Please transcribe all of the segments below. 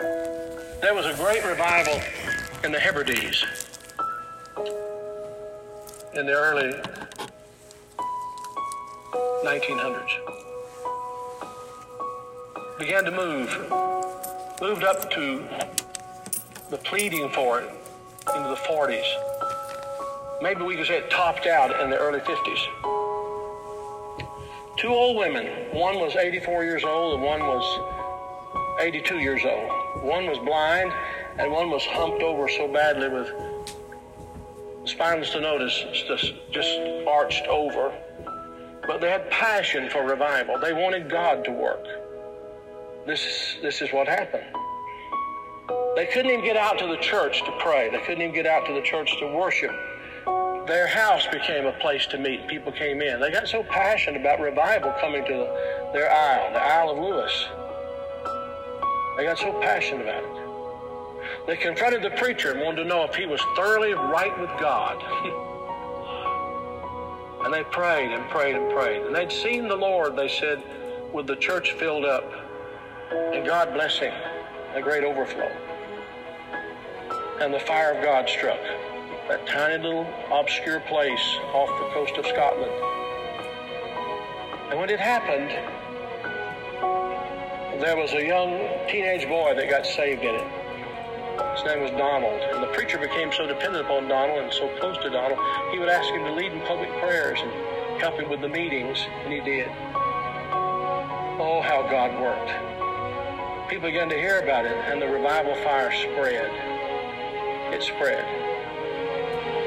There was a great revival in the Hebrides in the early 1900s. Began to move, moved up to the pleading for it into the 40s. Maybe we could say it topped out in the early 50s. Two old women, one was 84 years old and one was 82 years old. One was blind and one was humped over so badly with spinal stenosis just, just arched over. But they had passion for revival. They wanted God to work. This, this is what happened. They couldn't even get out to the church to pray. They couldn't even get out to the church to worship. Their house became a place to meet. People came in. They got so passionate about revival coming to the, their isle, the Isle of Lewis. They got so passionate about it. They confronted the preacher and wanted to know if he was thoroughly right with God. and they prayed and prayed and prayed. And they'd seen the Lord, they said, with the church filled up and God blessing, a great overflow. And the fire of God struck that tiny little obscure place off the coast of Scotland. And when it happened, there was a young teenage boy that got saved in it. His name was Donald. And the preacher became so dependent upon Donald and so close to Donald, he would ask him to lead in public prayers and help him with the meetings, and he did. Oh, how God worked. People began to hear about it, and the revival fire spread. It spread.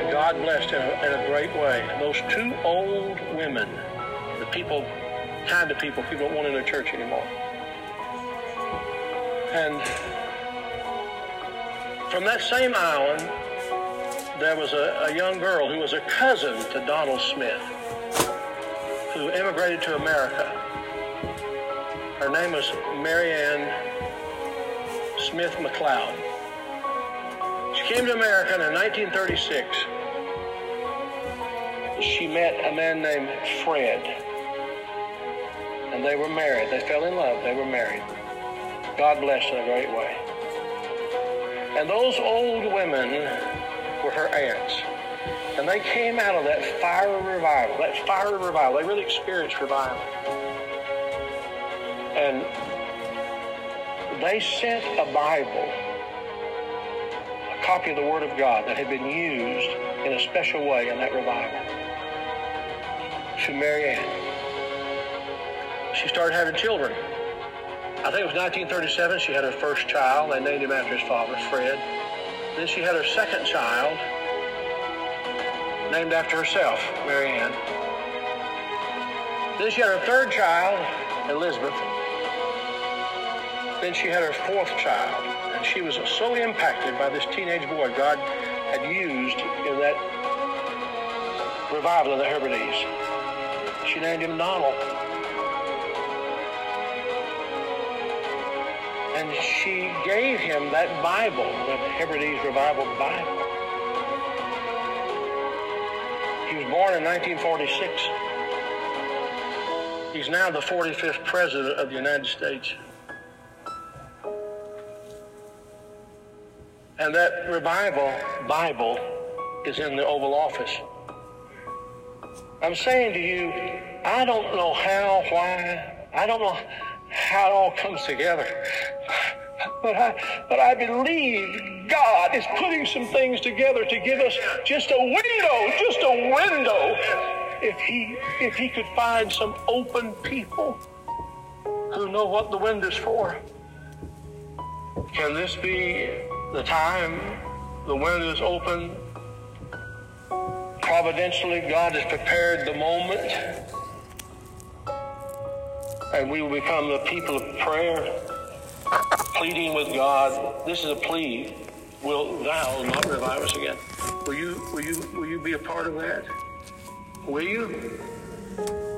And God blessed in a, in a great way. Those two old women, the people, kind of people people don't want in their church anymore. And from that same island, there was a, a young girl who was a cousin to Donald Smith, who immigrated to America. Her name was Marianne Smith McLeod. She came to America in 1936. She met a man named Fred, and they were married. They fell in love. They were married. God blessed in a great way. And those old women were her aunts. And they came out of that fire revival, that fire revival. They really experienced revival. And they sent a Bible, a copy of the Word of God that had been used in a special way in that revival, to Mary Ann. She started having children. I think it was 1937 she had her first child. They named him after his father, Fred. Then she had her second child, named after herself, Mary Ann. Then she had her third child, Elizabeth. Then she had her fourth child, and she was so impacted by this teenage boy God had used in that revival of the Hebrides. She named him Donald. And she gave him that Bible, the Hebrides Revival Bible. He was born in 1946. He's now the 45th President of the United States. And that revival Bible is in the Oval Office. I'm saying to you, I don't know how, why, I don't know how it all comes together. But I, but I believe God is putting some things together to give us just a window, just a window. If he, if he could find some open people who know what the window's for. Can this be the time the window is open? Providentially, God has prepared the moment and we will become the people of prayer, pleading with God. This is a plea. Will thou not revive us again? Will you, will you, will you be a part of that? Will you?